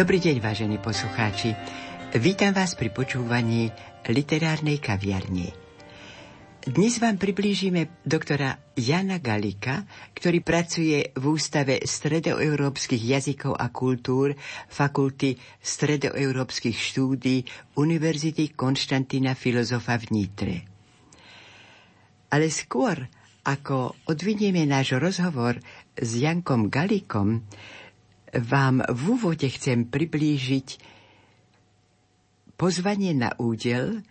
Dobrý deň, vážení poslucháči. Vítam vás pri počúvaní literárnej kaviarne. Dnes vám priblížime doktora Jana Galika, ktorý pracuje v Ústave stredoeurópskych jazykov a kultúr Fakulty stredoeurópskych štúdí Univerzity Konštantína Filozofa v Nitre. Ale skôr, ako odvinieme náš rozhovor s Jankom Galikom, vám v úvode chcem priblížiť pozvanie na údel,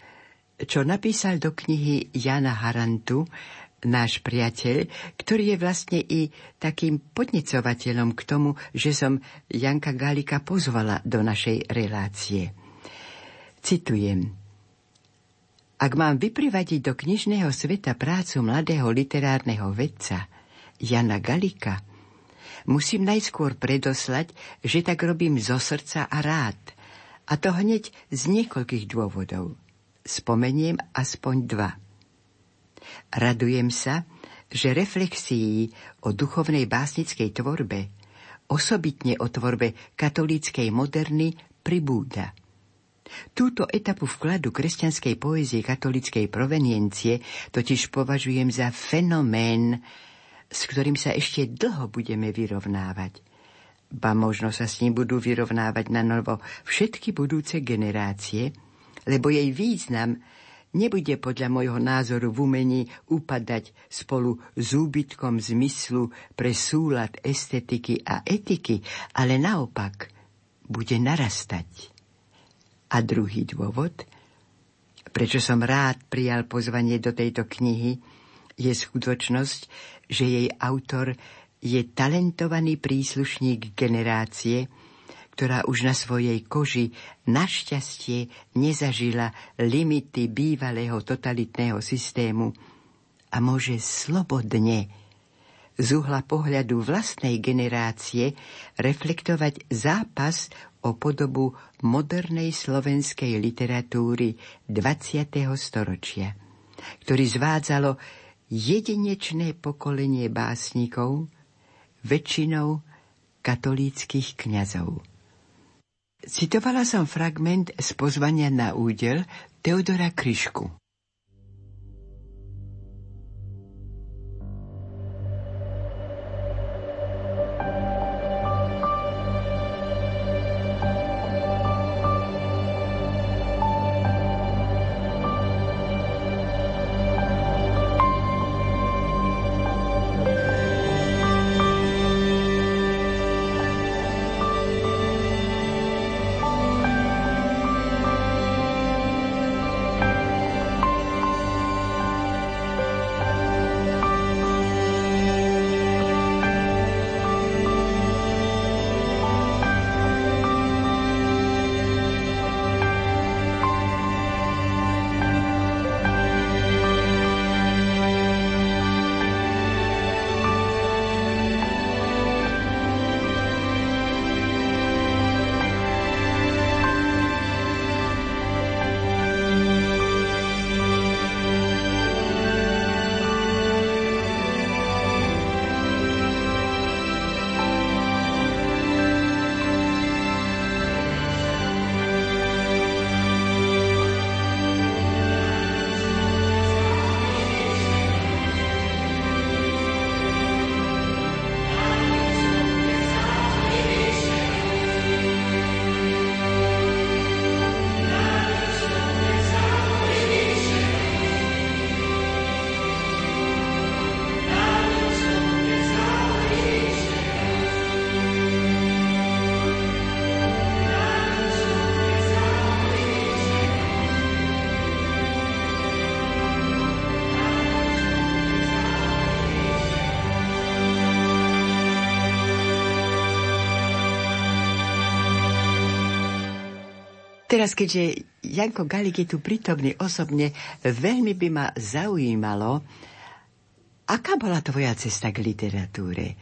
čo napísal do knihy Jana Harantu, náš priateľ, ktorý je vlastne i takým podnecovateľom k tomu, že som Janka Galika pozvala do našej relácie. Citujem. Ak mám vyprivadiť do knižného sveta prácu mladého literárneho vedca Jana Galika – musím najskôr predoslať, že tak robím zo srdca a rád. A to hneď z niekoľkých dôvodov. Spomeniem aspoň dva. Radujem sa, že reflexií o duchovnej básnickej tvorbe, osobitne o tvorbe katolíckej moderny, pribúda. Túto etapu vkladu kresťanskej poézie katolíckej proveniencie totiž považujem za fenomén, s ktorým sa ešte dlho budeme vyrovnávať. Ba možno sa s ním budú vyrovnávať na novo všetky budúce generácie, lebo jej význam nebude podľa môjho názoru v umení upadať spolu s úbytkom zmyslu pre súlad estetiky a etiky, ale naopak bude narastať. A druhý dôvod, prečo som rád prijal pozvanie do tejto knihy, je skutočnosť, že jej autor je talentovaný príslušník generácie, ktorá už na svojej koži našťastie nezažila limity bývalého totalitného systému a môže slobodne z uhla pohľadu vlastnej generácie reflektovať zápas o podobu modernej slovenskej literatúry 20. storočia, ktorý zvádzalo jedinečné pokolenie básnikov, väčšinou katolíckých kňazov. Citovala som fragment z pozvania na údel Teodora Kryšku. Teraz, keďže Janko Galik je tu prítomný osobne, veľmi by ma zaujímalo, aká bola tvoja cesta k literatúre?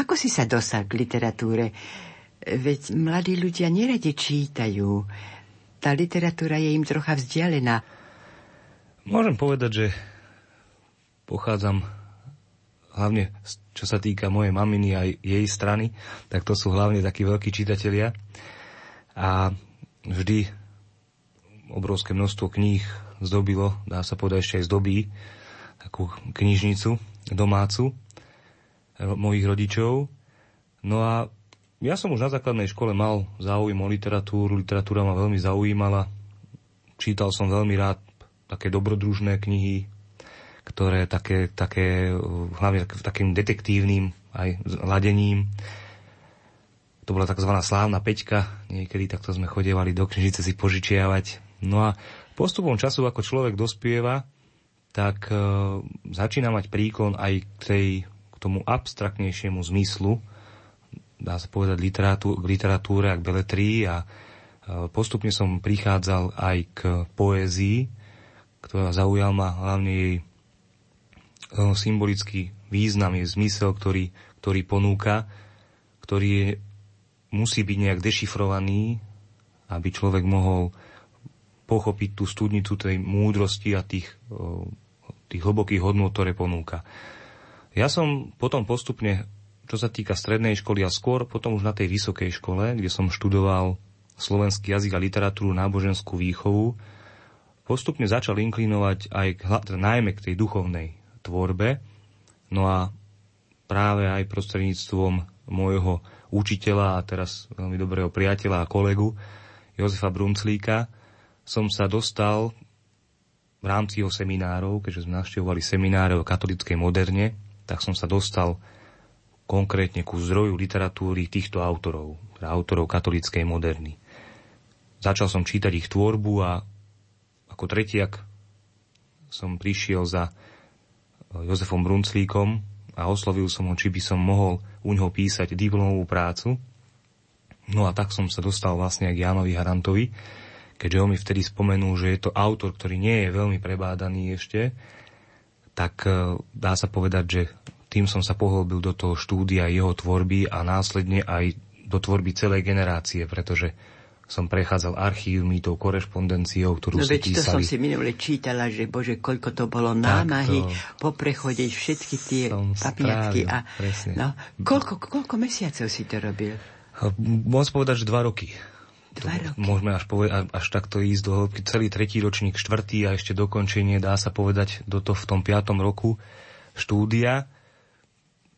Ako si sa dostal k literatúre? Veď mladí ľudia neradi čítajú. Tá literatúra je im trocha vzdialená. Môžem povedať, že pochádzam hlavne čo sa týka mojej maminy a jej strany, tak to sú hlavne takí veľkí čitatelia. A vždy obrovské množstvo kníh zdobilo, dá sa povedať ešte aj zdobí, takú knižnicu domácu eh, mojich rodičov. No a ja som už na základnej škole mal záujem o literatúru, literatúra ma veľmi zaujímala. Čítal som veľmi rád také dobrodružné knihy, ktoré také, také hlavne takým detektívnym aj ladením. To bola tzv. slávna peťka, niekedy takto sme chodievali do knižnice si požičiavať. No a postupom času, ako človek dospieva, tak e, začína mať príklon aj k, tej, k tomu abstraktnejšiemu zmyslu, dá sa povedať, literatú, k literatúre a k beletrii a e, postupne som prichádzal aj k poézii, ktorá zaujal ma hlavne jej e, symbolický význam, je zmysel, ktorý, ktorý ponúka, ktorý je, musí byť nejak dešifrovaný, aby človek mohol pochopiť tú studnicu tej múdrosti a tých, tých hlbokých hodnôt, ktoré ponúka. Ja som potom postupne, čo sa týka strednej školy a skôr potom už na tej vysokej škole, kde som študoval slovenský jazyk a literatúru, náboženskú výchovu, postupne začal inklinovať aj k, najmä k tej duchovnej tvorbe. No a práve aj prostredníctvom môjho učiteľa a teraz veľmi dobrého priateľa a kolegu Jozefa Brunclíka som sa dostal v rámci jeho seminárov, keďže sme navštevovali semináre o katolickej moderne, tak som sa dostal konkrétne ku zdroju literatúry týchto autorov, teda autorov katolíckej moderny. Začal som čítať ich tvorbu a ako tretiak som prišiel za Jozefom Brunclíkom a oslovil som ho, či by som mohol u neho písať diplomovú prácu. No a tak som sa dostal vlastne k Jánovi Harantovi, keďže on mi vtedy spomenul, že je to autor, ktorý nie je veľmi prebádaný ešte, tak e, dá sa povedať, že tým som sa pohlbil do toho štúdia jeho tvorby a následne aj do tvorby celej generácie, pretože som prechádzal archívmi, tou korešpondenciou, ktorú no, si veď to som si minule čítala, že bože, koľko to bolo námahy to... po prechode všetky tie papiatky. A, no, koľko, koľko mesiacov si to robil? Môžem povedať, že dva roky. Dva roky. Môžeme až, povedať, až takto ísť do hĺbky. Celý tretí ročník, štvrtý a ešte dokončenie, dá sa povedať, do to v tom piatom roku štúdia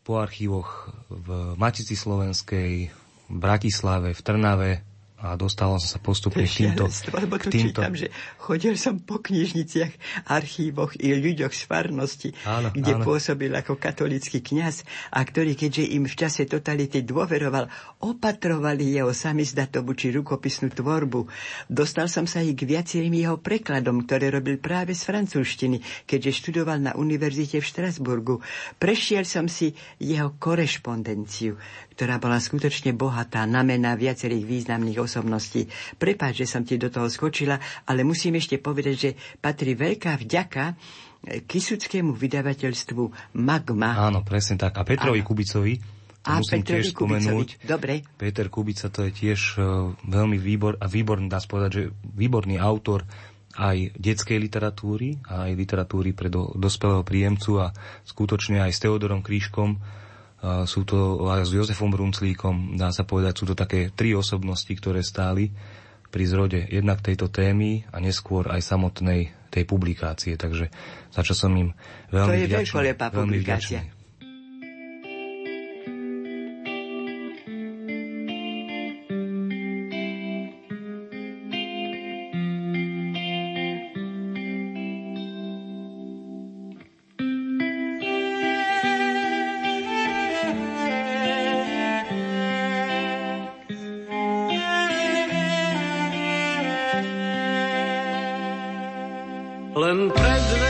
po archívoch v Matici Slovenskej, v Bratislave, v Trnave, a dostával som sa postupne k týmto... Lebo tu týmto... čítam, že chodil som po knižniciach, archívoch i ľuďoch z farnosti, áno, kde áno. pôsobil ako katolický kňaz a ktorý, keďže im v čase totality dôveroval, opatrovali jeho samizdatobu či rukopisnú tvorbu. Dostal som sa i k viacerým jeho prekladom, ktoré robil práve z francúzštiny, keďže študoval na univerzite v Štrasburgu. Prešiel som si jeho korešpondenciu, ktorá bola skutočne bohatá na mená viacerých významných osobností. Prepáč, že som ti do toho skočila, ale musím ešte povedať, že patrí veľká vďaka eh, Kisuckému vydavateľstvu Magma. Áno, presne tak. A Petrovi Áno. Kubicovi, a musím Petrovi tiež spomenúť. Dobre. Peter Kubica to je tiež uh, veľmi výbor, a výborný, dá sa povedať, že výborný autor aj detskej literatúry, aj literatúry pre do, dospelého príjemcu a skutočne aj s Teodorom Krížkom sú to aj s Jozefom Brunclíkom, dá sa povedať, sú to také tri osobnosti, ktoré stáli pri zrode jednak tejto témy a neskôr aj samotnej tej publikácie. Takže za čo som im veľmi to je vďačný. Veľmi vďačný. Tie na dno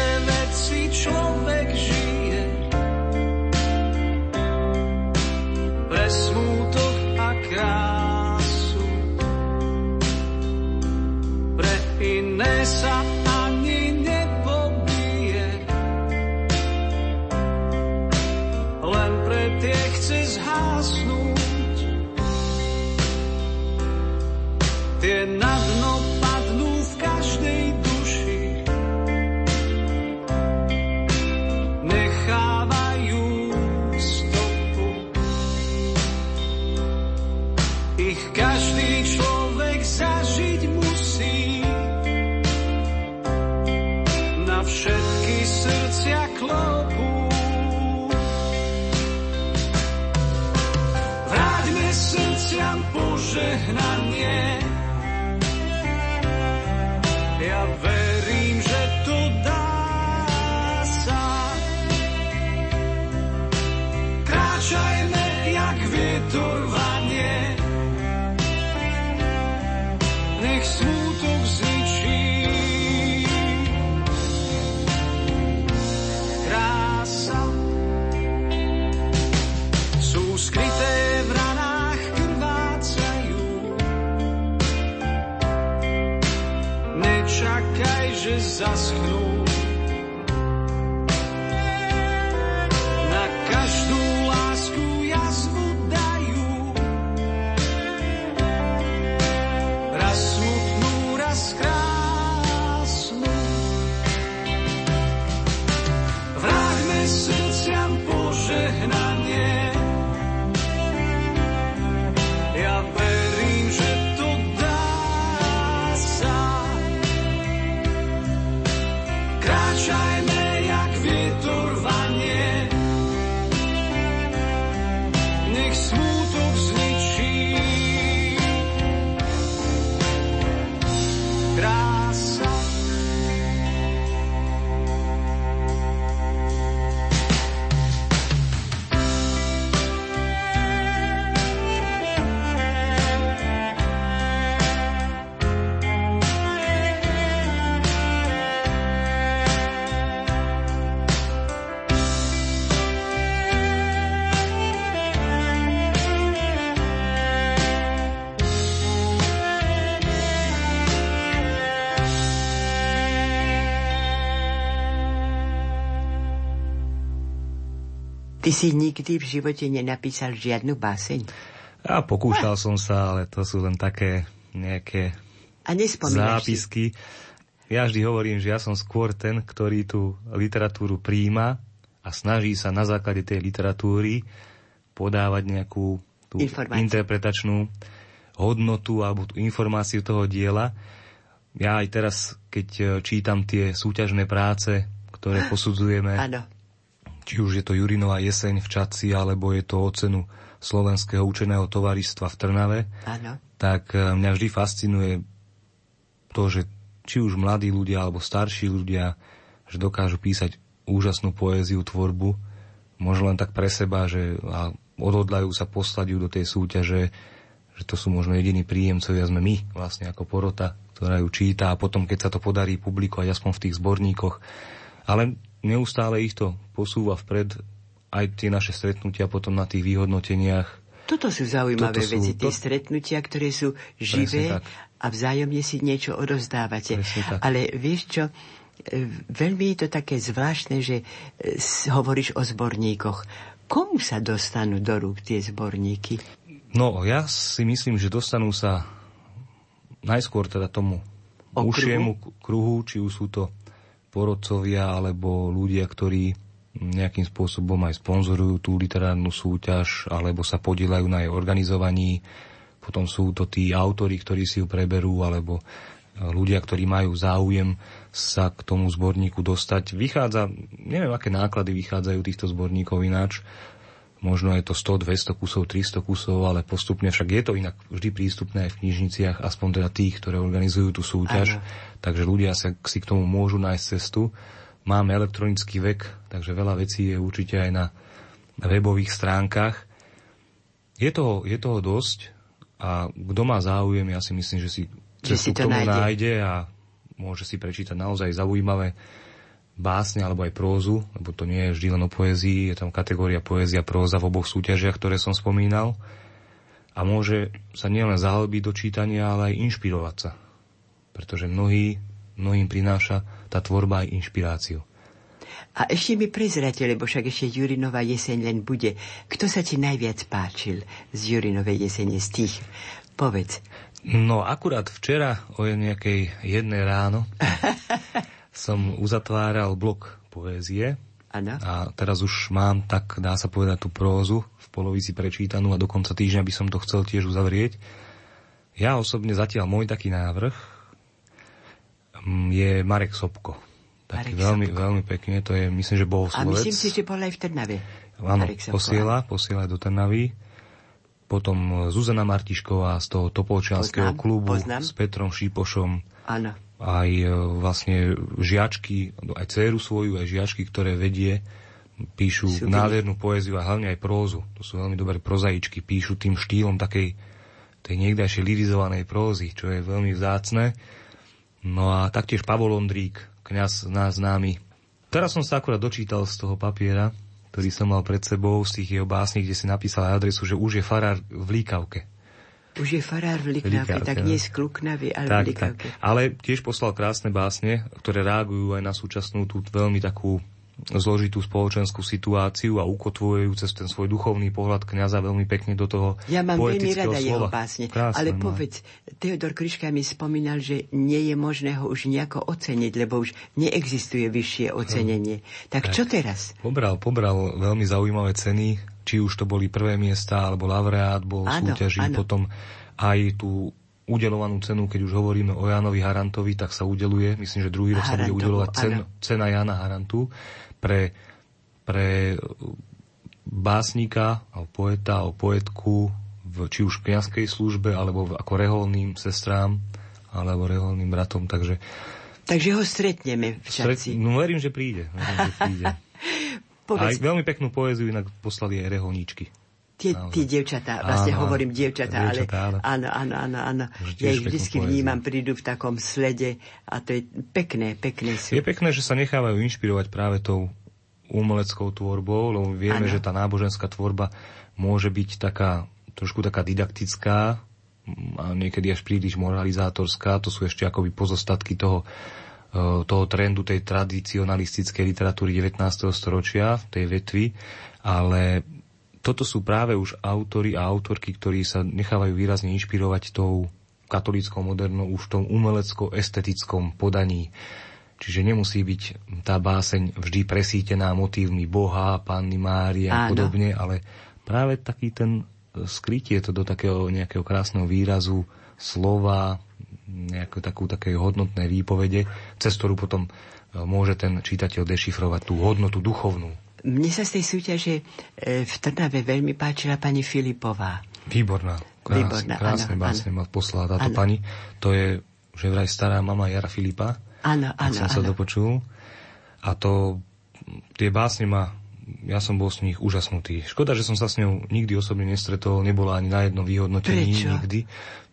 Ty si nikdy v živote nenapísal žiadnu báseň? Ja pokúšal som sa, ale to sú len také nejaké A nespomínaš si? zápisky. Ja vždy hovorím, že ja som skôr ten, ktorý tú literatúru príjma a snaží sa na základe tej literatúry podávať nejakú tú Informáciu. interpretačnú hodnotu alebo tú informáciu toho diela. Ja aj teraz, keď e, čítam tie súťažné práce, ktoré posudzujeme, Áno. Či už je to Jurinová jeseň v Čaci, alebo je to o cenu Slovenského učeného tovaristva v Trnave, Áno. tak e, mňa vždy fascinuje to, že či už mladí ľudia alebo starší ľudia, že dokážu písať úžasnú poéziu, tvorbu, možno len tak pre seba, že a odhodlajú sa poslať ju do tej súťaže, že to sú možno jediní príjemcovia sme my, vlastne ako porota, ktorá ju číta a potom, keď sa to podarí publikovať aspoň v tých zborníkoch. Ale neustále ich to posúva vpred, aj tie naše stretnutia potom na tých vyhodnoteniach, Toto sú zaujímavé Toto sú- veci, tie to- stretnutia, ktoré sú živé a vzájomne si niečo odozdávate. Ale vieš čo, e, veľmi je to také zvláštne, že e, hovoríš o zborníkoch. Komu sa dostanú do rúk tie zborníky? No, ja si myslím, že dostanú sa najskôr teda tomu Okruhu? kruhu, či už sú to porodcovia alebo ľudia, ktorí nejakým spôsobom aj sponzorujú tú literárnu súťaž alebo sa podielajú na jej organizovaní. Potom sú to tí autori, ktorí si ju preberú alebo e, ľudia, ktorí majú záujem sa k tomu zborníku dostať. Vychádza, neviem, aké náklady vychádzajú týchto zborníkov ináč. Možno je to 100, 200 kusov, 300 kusov, ale postupne však je to inak vždy prístupné aj v knižniciach, aspoň teda tých, ktoré organizujú tú súťaž. Áno. Takže ľudia sa si k tomu môžu nájsť cestu. Máme elektronický vek, takže veľa vecí je určite aj na webových stránkach. Je toho, je toho dosť a kto má záujem, ja si myslím, že si cestu to k tomu nájde. nájde a môže si prečítať naozaj zaujímavé básne alebo aj prózu, lebo to nie je vždy len o poézii, je tam kategória poézia, próza v oboch súťažiach, ktoré som spomínal. A môže sa nielen zahlbiť do čítania, ale aj inšpirovať sa. Pretože mnohí, mnohým prináša tá tvorba aj inšpiráciu. A ešte mi prezrate, lebo však ešte Jurinová jeseň len bude. Kto sa ti najviac páčil z Jurinovej jesene, z tých? Povedz. No akurát včera o nejakej jednej ráno som uzatváral blok poézie Áno. a teraz už mám tak, dá sa povedať, tú prózu v polovici prečítanú a do konca týždňa by som to chcel tiež uzavrieť. Ja osobne zatiaľ môj taký návrh je Marek Sobko. Taký Marek veľmi, Sobko. veľmi pekne, to je, myslím, že bol A myslím si, že bol aj v Trnave. Áno, posiela, posiela do Trnavy. potom Zuzana Martišková z toho Topolčianského Poznám, klubu poznám. s Petrom Šípošom, Áno. aj e, vlastne žiačky, aj dceru svoju, aj žiačky, ktoré vedie, píšu Sú nádhernú poéziu a hlavne aj prózu. To sú veľmi dobré prozaičky, píšu tým štýlom takej tej niekdajšej lirizovanej prózy, čo je veľmi vzácne. No a taktiež Pavol Ondrík, kňaz nás známy. Teraz som sa akurát dočítal z toho papiera, ktorý som mal pred sebou, z tých jeho básní, kde si napísal aj adresu, že už je farár v Líkavke. Už je farár v Liknavke, tak nie z Kluknavy, ale v Tak, tak. Ale tiež poslal krásne básne, ktoré reagujú aj na súčasnú tú veľmi takú zložitú spoločenskú situáciu a ukotvujú cez ten svoj duchovný pohľad kňaza veľmi pekne do toho Ja mám veľmi rada slova. jeho básne, Krásne, ale no. povedz, Teodor Kryška mi spomínal, že nie je možné ho už nejako oceniť, lebo už neexistuje vyššie ocenenie. Tak čo teraz? Pobral, pobral veľmi zaujímavé ceny, či už to boli prvé miesta, alebo laureát bol Áno, súťaži, áno. potom aj tú udelovanú cenu, keď už hovoríme o Janovi Harantovi, tak sa udeluje, myslím, že druhý rok sa bude udelovať cen, cena Jana Harantu pre, pre básnika, alebo poeta, alebo poetku, v, či už v kniazkej službe, alebo ako reholným sestrám, alebo reholným bratom, takže Takže ho stretneme v stret, Čadci. no verím, že príde. Verím, že príde. Aj veľmi peknú poéziu inak poslali aj reholníčky. Tie, tie dievčatá, vlastne Áno, hovorím dievčatá, ale áno. áno, áno, áno, Ja ich poéziu. vnímam, prídu v takom slede a to je pekné, pekné sú. Je pekné, že sa nechávajú inšpirovať práve tou umeleckou tvorbou, lebo vieme, Áno. že tá náboženská tvorba môže byť taká, trošku taká didaktická mm, a niekedy až príliš moralizátorská. To sú ešte akoby pozostatky toho, e, toho trendu tej tradicionalistickej literatúry 19. storočia, tej vetvy, ale toto sú práve už autory a autorky, ktorí sa nechávajú výrazne inšpirovať tou katolíckou modernou už v tom umelecko-estetickom podaní. Čiže nemusí byť tá báseň vždy presítená motívmi Boha, Panny Márie a podobne, ale práve taký ten skrytie to do takého nejakého krásneho výrazu, slova, nejakú takú také hodnotné výpovede, cez ktorú potom e, môže ten čitateľ dešifrovať tú hodnotu duchovnú. Mne sa z tej súťaže e, v Trnave veľmi páčila pani Filipová. Výborná. Krás, Výborná, krásne áno, básne ma poslala táto Áno. pani. To je, že vraj stará mama Jara Filipa. Áno, áno, som sa áno. dopočul. A to, tie básne ma, ja som bol z nich úžasnutý. Škoda, že som sa s ňou nikdy osobne nestretol, nebola ani na jednom vyhodnotení Prečo? nikdy.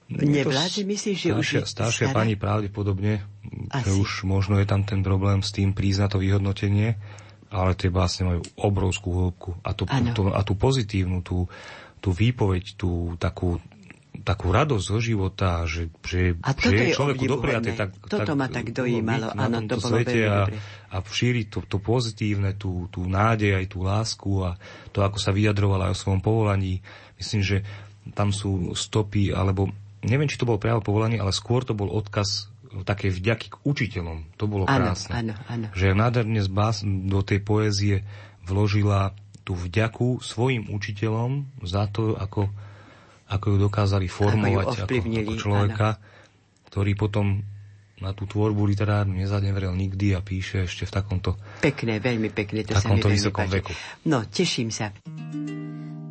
Nevláde, myslíš, že už staršia, je staršia stará? pani pravdepodobne, že Asi. už možno je tam ten problém s tým prísť na to vyhodnotenie, ale tie básne majú obrovskú hĺbku. A, tú, tú, a tú pozitívnu, tú, tú výpoveď, tú takú takú radosť zo života, že, že, A že toto je je človeku dopriate. Tak, Toto ma tak dojímalo. Áno, to bolo veľmi a, dobre. a šíriť to, to pozitívne, tú, tú nádej, aj tú lásku a to, ako sa vyjadrovala aj o svojom povolaní. Myslím, že tam sú stopy, alebo neviem, či to bol prejav povolanie, ale skôr to bol odkaz také vďaky k učiteľom. To bolo Áno, krásne. áno, áno. Že nádherne z bás, do tej poézie vložila tú vďaku svojim učiteľom za to, ako, ako ju dokázali formovať ako, ovplyvnili, ako človeka, ktorý potom na tú tvorbu literárnu nezanevrel nikdy a píše ešte v takomto Pekné, veľmi pekné, to sa mi takomto veľmi vysokom páči. veku. No, teším sa.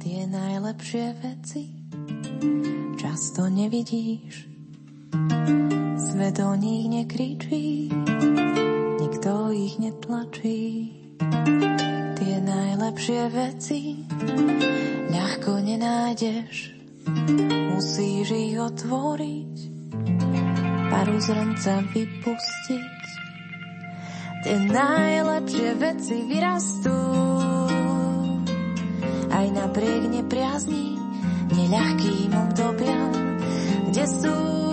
Tie najlepšie veci často nevidíš. Svet o nich nekričí, nikto ich netlačí. Tie najlepšie veci ľahko nenájdeš, musíš ich otvoriť, paru zrnca vypustiť. Tie najlepšie veci vyrastú aj napriek nepriazni, neľahkým obdobiam, kde sú,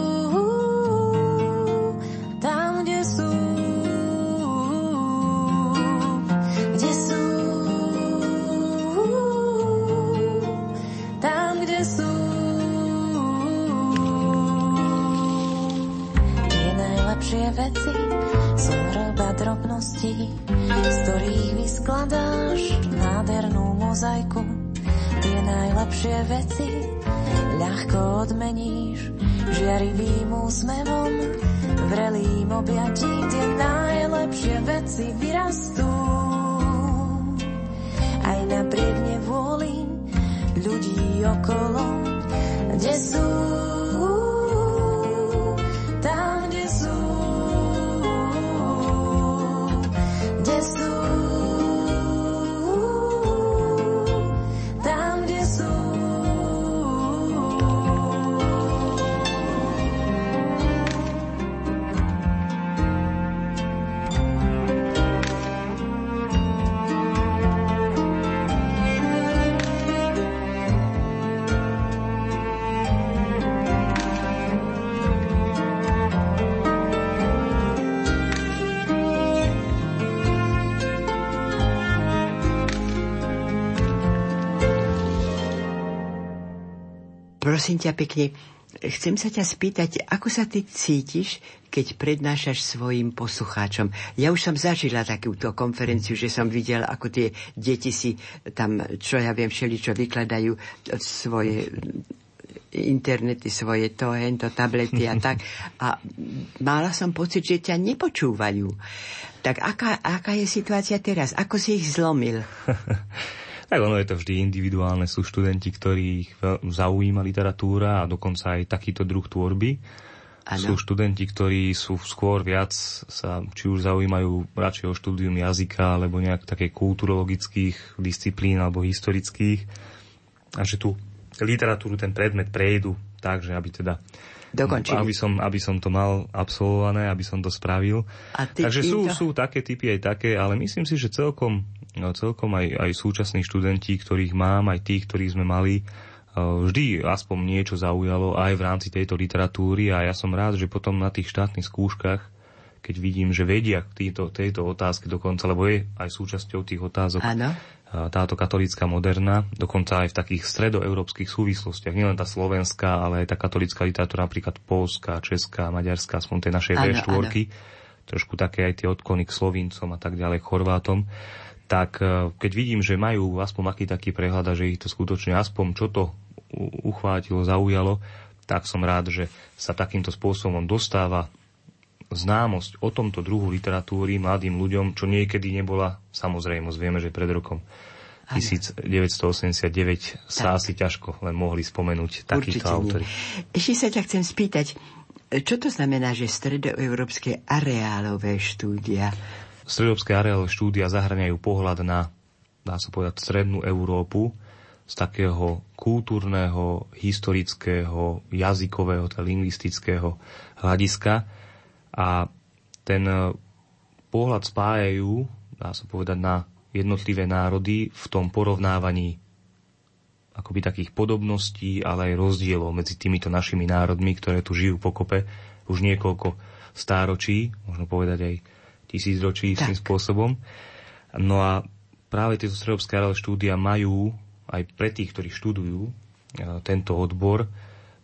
kde sú. Prosím ťa pekne, chcem sa ťa spýtať, ako sa ty cítiš, keď prednášaš svojim poslucháčom. Ja už som zažila takúto konferenciu, že som videl, ako tie deti si tam, čo ja viem, všeličo vykladajú svoje internety, svoje to, hento, tablety a tak. A mala som pocit, že ťa nepočúvajú. Tak aká, aká je situácia teraz? Ako si ich zlomil? Tak ono je to vždy individuálne. Sú študenti, ktorých zaujíma literatúra a dokonca aj takýto druh tvorby. Ano. Sú študenti, ktorí sú skôr viac sa, či už zaujímajú radšej o štúdium jazyka, alebo nejak také kulturologických disciplín alebo historických. A že tú literatúru, ten predmet prejdu tak, že aby teda Dokončili. aby som, aby som to mal absolvované, aby som to spravil. Takže sú, týmto- sú také typy aj také, ale myslím si, že celkom, celkom aj, aj súčasní študenti, ktorých mám, aj tých, ktorých sme mali, eh, vždy aspoň niečo zaujalo aj v rámci tejto literatúry a ja som rád, že potom na tých štátnych skúškach, keď vidím, že vedia týto, tejto otázky dokonca, lebo je aj súčasťou tých otázok Áno. a táto katolícka moderna, dokonca aj v takých stredoeurópskych súvislostiach, nielen tá slovenská, ale aj tá katolícka literatúra, napríklad polská, česká, maďarská, aspoň tej našej Áno, V4, trošku také aj tie odklony k Slovíncom a tak ďalej, Chorvátom, tak e, keď vidím, že majú aspoň aký taký prehľad a že ich to skutočne aspoň čo to uchvátilo, zaujalo, tak som rád, že sa takýmto spôsobom dostáva známosť o tomto druhu literatúry mladým ľuďom, čo niekedy nebola samozrejmosť. Vieme, že pred rokom 1989 sa asi ťažko len mohli spomenúť nie. autory. Ešte sa ťa chcem spýtať, čo to znamená, že stredoeurópske areálové štúdia? Stredovské areálové štúdia zahraniajú pohľad na, dá sa povedať, strednú Európu z takého kultúrneho, historického, jazykového, teda lingvistického hľadiska. A ten e, pohľad spájajú, dá sa povedať, na jednotlivé národy v tom porovnávaní akoby takých podobností, ale aj rozdielov medzi týmito našimi národmi, ktoré tu žijú pokope už niekoľko stáročí, možno povedať aj tisícročí Tak. tým spôsobom. No a práve tieto stredovské štúdia majú aj pre tých, ktorí študujú e, tento odbor,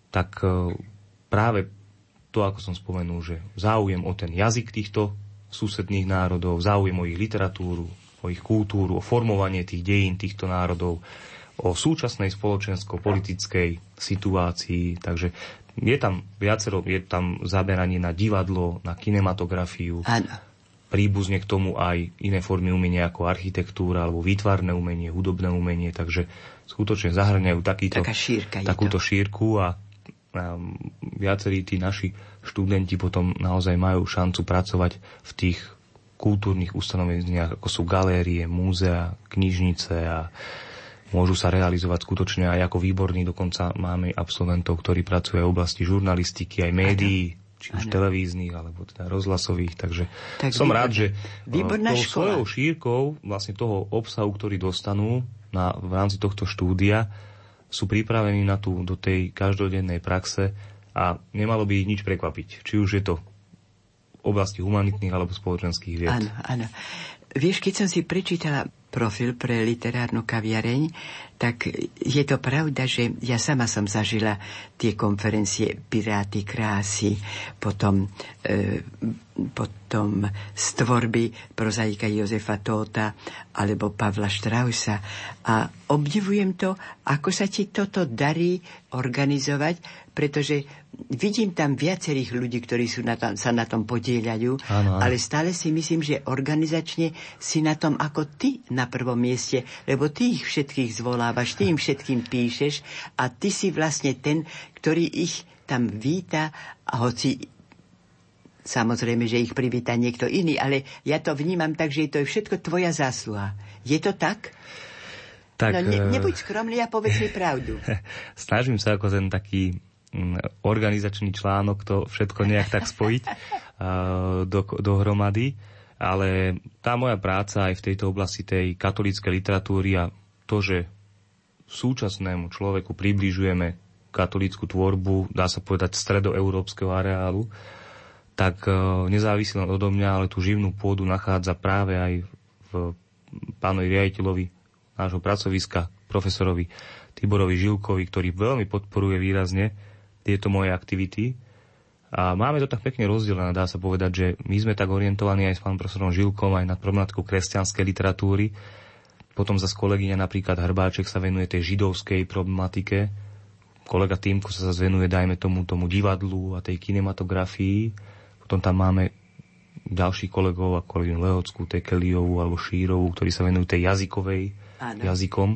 tak e, práve to, ako som spomenul, že záujem o ten jazyk týchto susedných národov, záujem o ich literatúru, o ich kultúru, o formovanie tých dejín týchto národov, o súčasnej spoločensko-politickej situácii. Takže je tam viacero, je tam zaberanie na divadlo, na kinematografiu, Áno. Príbuzne k tomu aj iné formy umenia ako architektúra alebo výtvarné umenie, hudobné umenie, takže skutočne zahrňajú takýto, šírka takúto to. šírku a, a viacerí tí naši študenti potom naozaj majú šancu pracovať v tých kultúrnych ustanoveniach, ako sú galérie, múzea, knižnice a môžu sa realizovať skutočne aj ako výborní. Dokonca máme absolventov, ktorí pracujú v oblasti žurnalistiky, aj médií, či už Áno. televíznych, alebo teda rozhlasových. Takže Tak som výborné. rád, že Výborná tou škola. svojou šírkou vlastne toho obsahu, ktorý dostanú na, v rámci tohto štúdia, sú pripravení na tú, do tej každodennej praxe a nemalo by ich nič prekvapiť. Či už je to v oblasti humanitných alebo spoločenských vied. Áno, áno. Vieš, keď som si prečítala profil pre literárnu kaviareň, tak je to pravda, že ja sama som zažila tie konferencie Piráty krásy, potom, e, potom z tvorby prozaika Jozefa Tóta alebo Pavla Štrausa. A obdivujem to, ako sa ti toto darí organizovať, pretože vidím tam viacerých ľudí, ktorí sú na tom, sa na tom podieľajú, áno. ale stále si myslím, že organizačne si na tom ako ty na prvom mieste, lebo ty ich všetkých zvolávaš, ty im všetkým píšeš a ty si vlastne ten, ktorý ich tam víta a hoci Samozrejme, že ich privíta niekto iný, ale ja to vnímam tak, že to je všetko tvoja zásluha. Je to tak? Tak, no ne, eh, nebuď skromný a povedz mi pravdu. Snažím sa ako ten taký mm, organizačný článok to všetko nejak tak spojiť eh, do, dohromady, ale tá moja práca aj v tejto oblasti tej katolíckej literatúry a to, že súčasnému človeku približujeme katolícku tvorbu, dá sa povedať, stredoeurópskeho areálu, tak e, nezávisí len odo mňa, ale tú živnú pôdu nachádza práve aj v pánovi riaditeľovi nášho pracoviska, profesorovi Tiborovi Žilkovi, ktorý veľmi podporuje výrazne tieto moje aktivity. A máme to tak pekne rozdelené, dá sa povedať, že my sme tak orientovaní aj s pánom profesorom Žilkom aj na problematiku kresťanskej literatúry. Potom zase kolegyňa napríklad Hrbáček sa venuje tej židovskej problematike. Kolega Týmko sa zase venuje, dajme tomu, tomu divadlu a tej kinematografii. Potom tam máme ďalších kolegov, ako kolegyňu Lehockú, Tekeliovú alebo Šírovú, ktorí sa venujú tej jazykovej, Áno. jazykom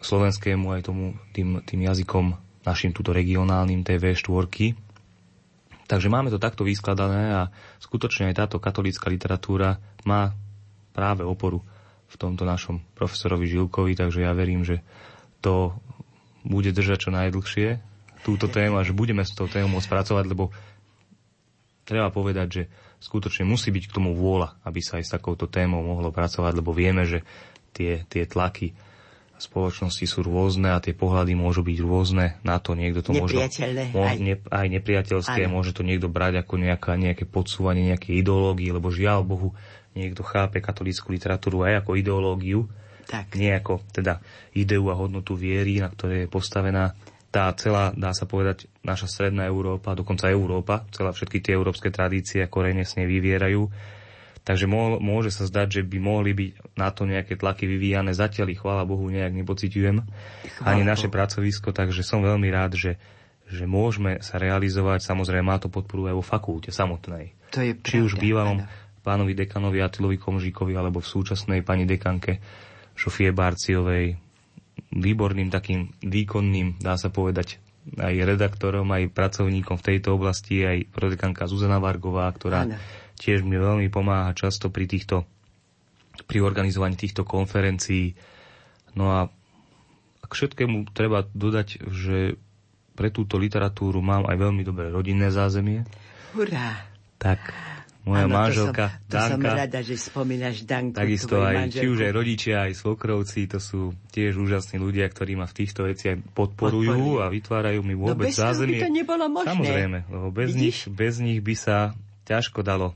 slovenskému aj tomu, tým, tým jazykom našim túto regionálnym TV štvorky. Takže máme to takto vyskladané a skutočne aj táto katolícka literatúra má práve oporu v tomto našom profesorovi Žilkovi, takže ja verím, že to bude držať čo najdlhšie túto tému a že budeme s tou témou môcť pracovať, lebo treba povedať, že skutočne musí byť k tomu vôľa, aby sa aj s takouto témou mohlo pracovať, lebo vieme, že tie, tie tlaky spoločnosti sú rôzne a tie pohľady môžu byť rôzne na to. Niekto to možno, mo, aj. ne, aj nepriateľské, Áno. môže to niekto brať ako nejaká, nejaké podsúvanie nejaké ideológie, lebo žiaľ Bohu, niekto chápe katolícku literatúru aj ako ideológiu, Tak. nie ako teda ideu a hodnotu viery, na ktorej je postavená tá celá, dá sa povedať, naša stredná Európa, dokonca Európa, celá všetky tie európske tradície a korene s nej vyvierajú. Takže môže sa zdať, že by mohli byť na to nejaké tlaky vyvíjane. Zatiaľ ich, chvála Bohu, nejak nepociťujem. Ani naše pracovisko, takže som veľmi rád, že, že môžeme sa realizovať. Samozrejme, má to podporu aj vo fakulte samotnej. To je Či už pravda, bývalom áno. pánovi dekanovi Atilovi Komžíkovi, alebo v súčasnej pani dekanke Šofie Barciovej, výborným takým výkonným, dá sa povedať, aj redaktorom, aj pracovníkom v tejto oblasti, aj prodekanka Zuzana Vargová, ktorá Áno. Tiež mi veľmi pomáha často pri týchto pri organizovaní týchto konferencií. No a k všetkému treba dodať, že pre túto literatúru mám aj veľmi dobré rodinné zázemie. Hurá. Tak moja Áno, manželka to som, to som rada, že spomínaš Danku. takisto aj, manželku. či už aj rodičia, aj svokrovci, to sú tiež úžasní ľudia, ktorí ma v týchto veciach podporujú Podporujú. a vytvárajú mi No vôbec bez toho by zázemie. to nebolo možné. Samozrejme, lebo bez Vidíš? nich, bez nich by sa ťažko dalo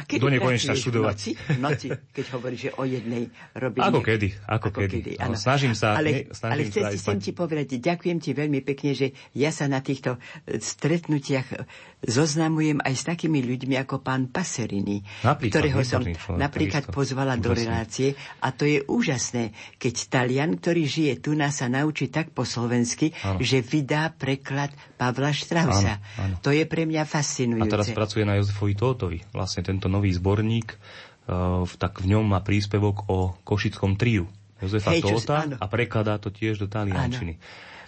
A kedy do nekonečna študovať. V noci, keď hovoríš, že o jednej robíš... Ako kedy, ako kedy. No, áno. snažím sa- Ale, ne- snažím ale chcem, sa chcem ti povedať, ďakujem ti veľmi pekne, že ja sa na týchto e, stretnutiach e, zoznamujem aj s takými ľuďmi ako pán Paserini, Napríklad, ktorého som človek, napríklad takisto. pozvala do Úžasný. relácie a to je úžasné, keď Talian, ktorý žije tu, nás sa naučí tak po slovensky, Áno. že vydá preklad Pavla Štrausa. Áno, áno. To je pre mňa A fascinujúce. teraz pracuje na Jozefovi Tótovi. Vlastne tento nový zborník, uh, tak v ňom má príspevok o košickom triu. Jozefa Hej, Tóta áno. a prekladá to tiež do taliančiny.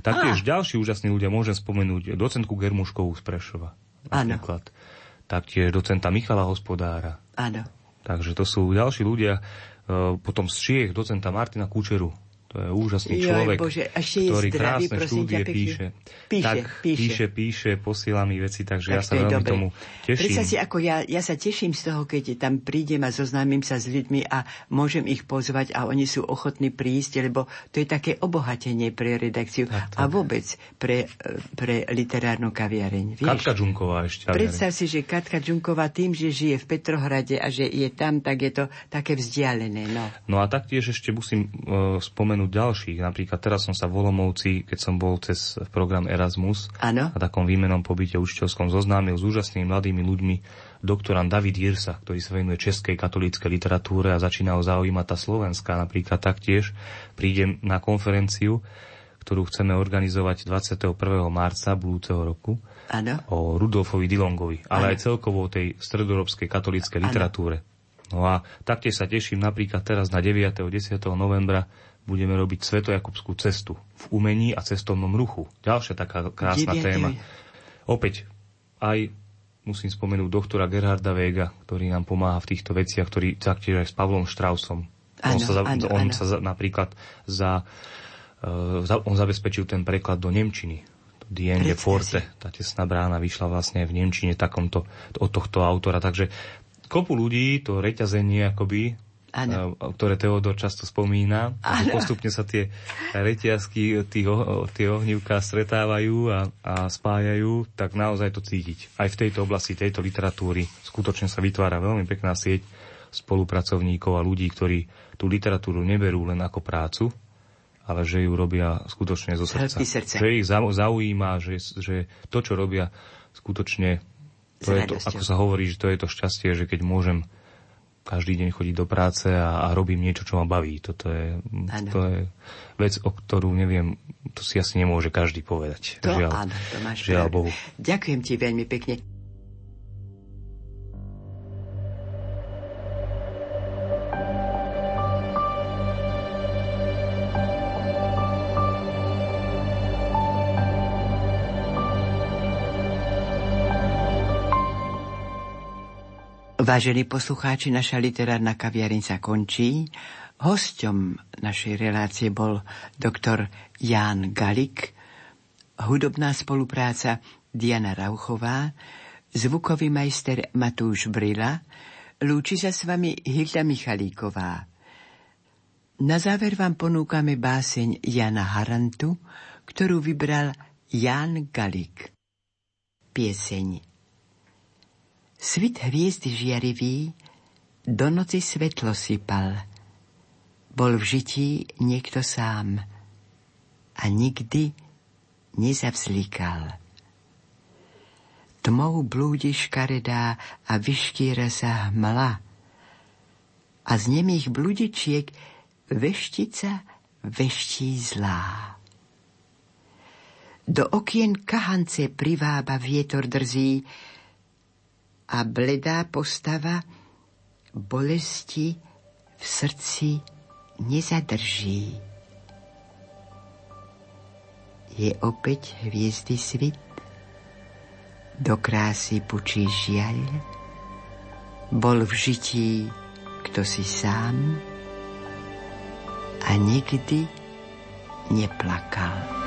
Taktiež ďalší úžasní ľudia, môžem spomenúť docentku Germuškovú z Prešova. Napríklad. Taktiež docenta Michala Hospodára. Áno. Takže to sú ďalší ľudia. Uh, potom z Čiech docenta Martina Kučeru. To je úžasný Joj, človek, Bože, ešte ktorý zdravý, krásne prosím štúdie ťa, pekne. píše. Píše, tak, píše. píše, píše, posiela mi veci, takže ja Tak sa to je veľmi dobre. tomu teším. Predstav si, ako ja, ja sa teším z toho, keď tam prídem a zoznámim sa s ľuďmi a môžem ich pozvať a oni sú ochotní prísť, lebo to je také obohatenie pre redakciu Tak, tak. a vôbec pre, pre literárnu kaviareň. Vieš? Katka Džunková ešte. Predstav si, že Katka Džunková tým, že žije v Petrohrade a že je tam, tak je to také vzdialené. No. No a taktiež ešte musím uh, spomenúť ďalších. Napríklad teraz som sa v Olomouci, keď som bol cez program Erasmus Áno. na takom výmenom pobyte učiteľskom zoznámil s úžasnými mladými ľuďmi doktorant David Jirsa, ktorý sa venuje českej katolíckej literatúre a začína ho zaujímať tá slovenská. Napríklad taktiež prídem na konferenciu, ktorú chceme organizovať 21. marca budúceho roku Áno. o Rudolfovi Dilongovi, ale Áno. aj celkovo o tej stredoeurópskej katolíckej literatúre. No a taktiež sa teším napríklad teraz na 9. 10. novembra budeme robiť Svetojakubskú cestu v umení a cestovnom ruchu. Ďalšia taká krásna 9. téma. Opäť aj musím spomenúť doktora Gerharda Vega, ktorý nám pomáha v týchto veciach, ktorý taktiež aj s Pavlom Štrausom. on sa, za, áno, on áno. sa za, napríklad za, uh, za, on zabezpečil ten preklad do Nemčiny. Diende Forte, tá tesná brána vyšla vlastne v Nemčine takomto, od tohto autora. Takže kopu ľudí to reťazenie akoby Eh, ktoré Teodor často spomína. Ako postupne sa tie reťazky, oh- tie ohnívka stretávajú a, a spájajú, tak naozaj to cítiť. Aj v tejto oblasti, tejto literatúry skutočne sa vytvára veľmi pekná sieť spolupracovníkov a ľudí, ktorí tú literatúru neberú len ako prácu, ale že ju robia skutočne zo srdca. Srdca. Že ich zau- zaujíma, že, že to, čo robia, skutočne to je to, ako sa hovorí, že to je to šťastie, že keď môžem každý deň chodiť do práce a, a robím niečo, čo ma baví. Toto je, to je vec, o ktorú neviem, to si asi nemôže každý povedať. To žiaľ, áno, to máš žiaľ. Bohu. Ďakujem ti veľmi pekne. Vážení poslucháči, naša literárna kaviareň sa končí. Hosťom našej relácie bol doktor Ján Galik, hudobná spolupráca Diana Rauchová, zvukový majster Matúš Brila, lúči sa s vami Hilda Michalíková. Na záver vám ponúkame báseň Jana Harantu, ktorú vybral Ján Galik. Pieseň Svit hviezdy žiarivý do noci svetlo sypal. Bol v žití niekto sám a nikdy nezavzlikal. Tmou blúdi škaredá a vyštíra sa hmla a z nemých bludičiek veštica veští zlá. Do okien kahance privába vietor drzí, a bledá postava bolesti v srdci nezadrží. Je opäť hviezdy svit, do krásy pučí žiaľ, bol v žití kto si sám a nikdy neplakal.